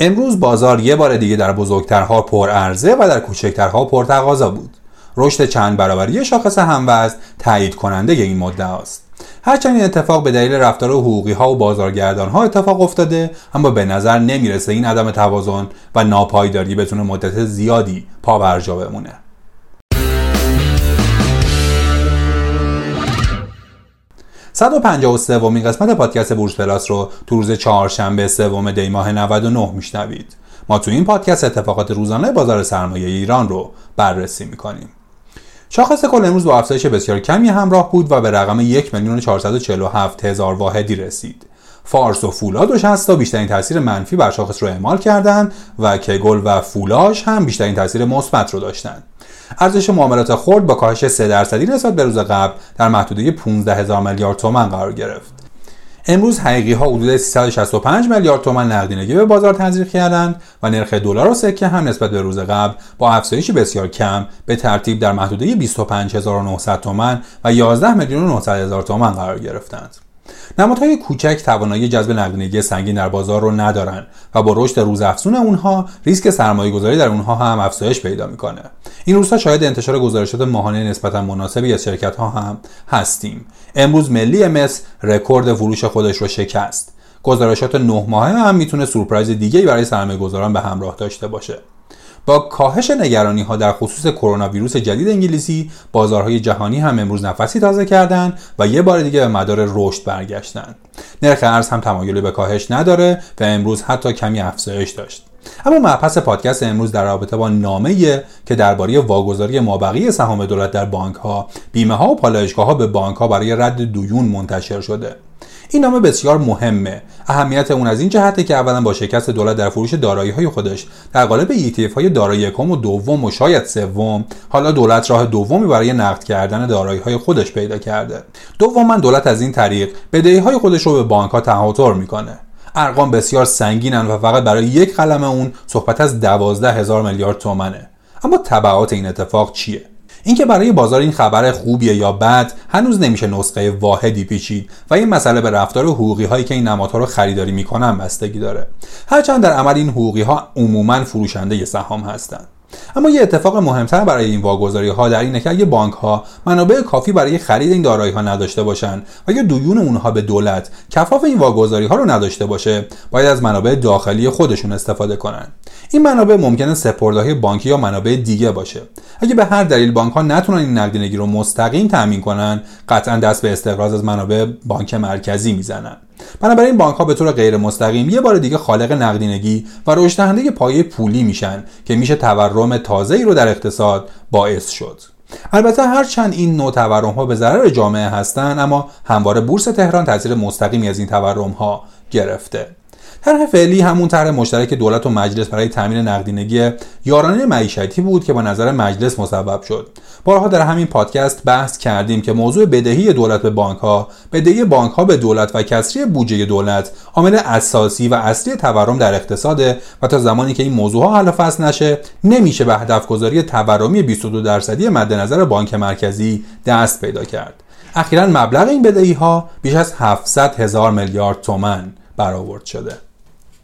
امروز بازار یه بار دیگه در بزرگترها پر عرضه و در کوچکترها پر تقاضا بود. رشد چند برابری شاخص هموزن تایید کننده این مدعا است. هرچند این اتفاق به دلیل رفتار حقوقی ها و بازارگردان ها اتفاق افتاده اما به نظر نمی‌رسه این عدم توازن و ناپایداری بتونه مدت زیادی پا بمونه. 153 ومین قسمت پادکست بورس پلاس رو تو روز چهارشنبه سوم دی ماه 99 میشنوید. ما تو این پادکست اتفاقات روزانه بازار سرمایه ایران رو بررسی می‌کنیم. شاخص کل امروز با افزایش بسیار کمی همراه بود و به رقم 1 میلیون 447 هزار واحدی رسید. فارس و فولاد و شستا بیشترین تاثیر منفی بر شاخص رو اعمال کردند و کگل و فولاش هم بیشترین تاثیر مثبت رو داشتند. ارزش معاملات خرد با کاهش 3 درصدی نسبت به روز قبل در محدوده 15 هزار میلیارد تومان قرار گرفت. امروز حقیقی ها حدود 365 میلیارد تومان نقدینگی به بازار تزریق کردند و نرخ دلار و سکه هم نسبت به روز قبل با افزایشی بسیار کم به ترتیب در محدوده 25900 تومان و 11 میلیون 900 هزار تومان قرار گرفتند. نمادهای کوچک توانایی جذب نقدینگی سنگین در بازار رو ندارن و با رشد روزافزون اونها ریسک سرمایه گذاری در اونها هم افزایش پیدا می‌کنه. این روزها شاید انتشار گزارشات ماهانه نسبتا مناسبی از شرکت ها هم هستیم. امروز ملی مس رکورد فروش خودش رو شکست. گزارشات نه ماهه هم می‌تونه سورپرایز دیگه برای سرمایه گذاران به همراه داشته باشه. با کاهش نگرانی ها در خصوص کرونا ویروس جدید انگلیسی بازارهای جهانی هم امروز نفسی تازه کردند و یه بار دیگه به مدار رشد برگشتند. نرخ ارز هم تمایلی به کاهش نداره و امروز حتی کمی افزایش داشت. اما مبحث پادکست امروز در رابطه با نامه که درباره واگذاری مابقی سهام دولت در بانک ها بیمه ها و پالایشگاه ها به بانک ها برای رد دیون منتشر شده. این نامه بسیار مهمه. اهمیت اون از این جهته که اولا با شکست دولت در فروش دارایی های خودش در قالب ETF های دارایی یکم و دوم و شاید سوم حالا دولت راه دومی برای نقد کردن دارایی های خودش پیدا کرده. دوما دولت از این طریق بدهی های خودش رو به بانک ها تهاتر می‌کنه. ارقام بسیار سنگینن و فقط برای یک قلم اون صحبت از دوازده هزار میلیارد تومنه. اما تبعات این اتفاق چیه؟ اینکه برای بازار این خبر خوبیه یا بد هنوز نمیشه نسخه واحدی پیچید و این مسئله به رفتار حقوقی هایی که این نمادها رو خریداری می‌کنن بستگی داره. هرچند در عمل این حقوقی ها عموما فروشنده سهام هستند. اما یه اتفاق مهمتر برای این واگذاری ها در اینه که اگه بانک ها منابع کافی برای خرید این دارایی ها نداشته باشن و یا دویون اونها به دولت کفاف این واگذاری ها رو نداشته باشه باید از منابع داخلی خودشون استفاده کنن. این منابع ممکنه سپردههای بانکی یا منابع دیگه باشه. اگه به هر دلیل بانک ها نتونن این نقدینگی رو مستقیم تامین کنن قطعا دست به استقراض از منابع بانک مرکزی می‌زنن. بنابراین بانک ها به طور غیر مستقیم یه بار دیگه خالق نقدینگی و رشد دهنده پایه پولی میشن که میشه تورم تازه‌ای رو در اقتصاد باعث شد. البته هرچند این نوع تورم ها به ضرر جامعه هستند اما همواره بورس تهران تاثیر مستقیمی از این تورم ها گرفته. طرح فعلی همون طرح مشترک دولت و مجلس برای تامین نقدینگی یارانه معیشتی بود که با نظر مجلس مصوب شد. بارها در همین پادکست بحث کردیم که موضوع بدهی دولت به بانک ها بدهی بانک ها به دولت و کسری بودجه دولت عامل اساسی و اصلی تورم در اقتصاده و تا زمانی که این موضوع ها حل فصل نشه نمیشه به هدف گذاری تورمی 22 درصدی مد نظر بانک مرکزی دست پیدا کرد. اخیرا مبلغ این بدهی ها بیش از 700 هزار میلیارد تومن برآورد شده.